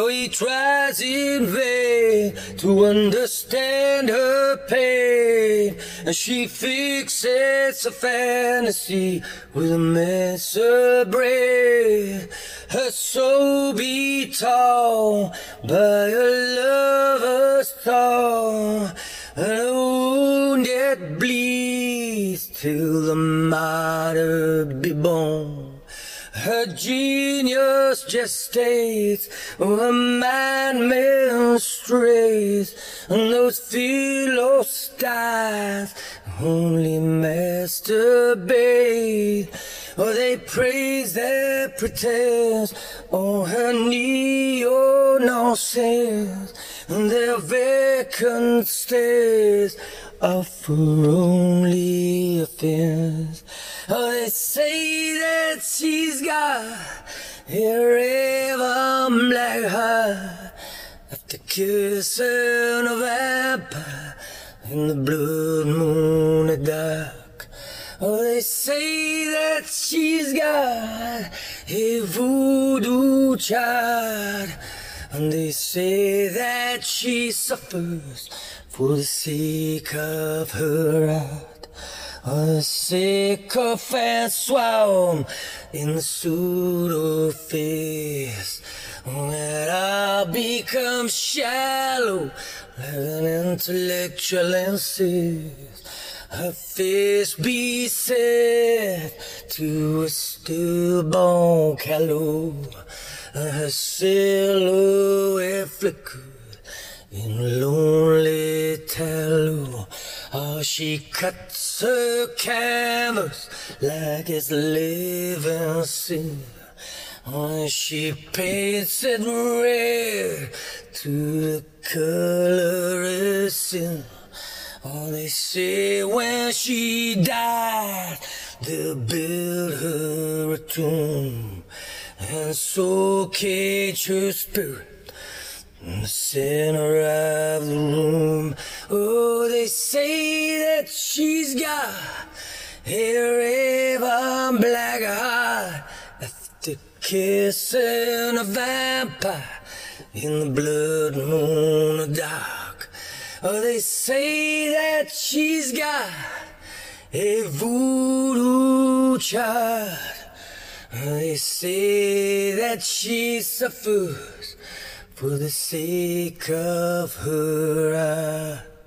Oh, he tries in vain to understand her pain. And she fixes a fantasy with a mess of brain. Her soul be torn by a lover's thought. And a wound that bleeds till the martyr be born. Her genius just gestates, a man menstruates, and those philistines only masturbate. Or they praise their pretense, or her neo-nonsense, and their vacant stares offer only offense. Oh, they say that she's got a raven black heart after kissing a vampire in the blood moon at dark. Oh, they say that she's got a voodoo child, and they say that she suffers for the sake of her art. A sycophant swam in the pseudo face. When I become shallow, like an intellectual insist, her face be set to a stillborn callow, her silhouette flickered in tallow. She cuts her canvas like it's living sin. Oh, she paints it red to the color of sin. Oh, they say when she died, they'll build her a tomb and so cage her spirit in the center of the room. Oh, they say that she's got a raven black heart after kissing a vampire in the blood moon of dark. Oh, they say that she's got a voodoo child. Oh, they say that she suffers for the sake of her art.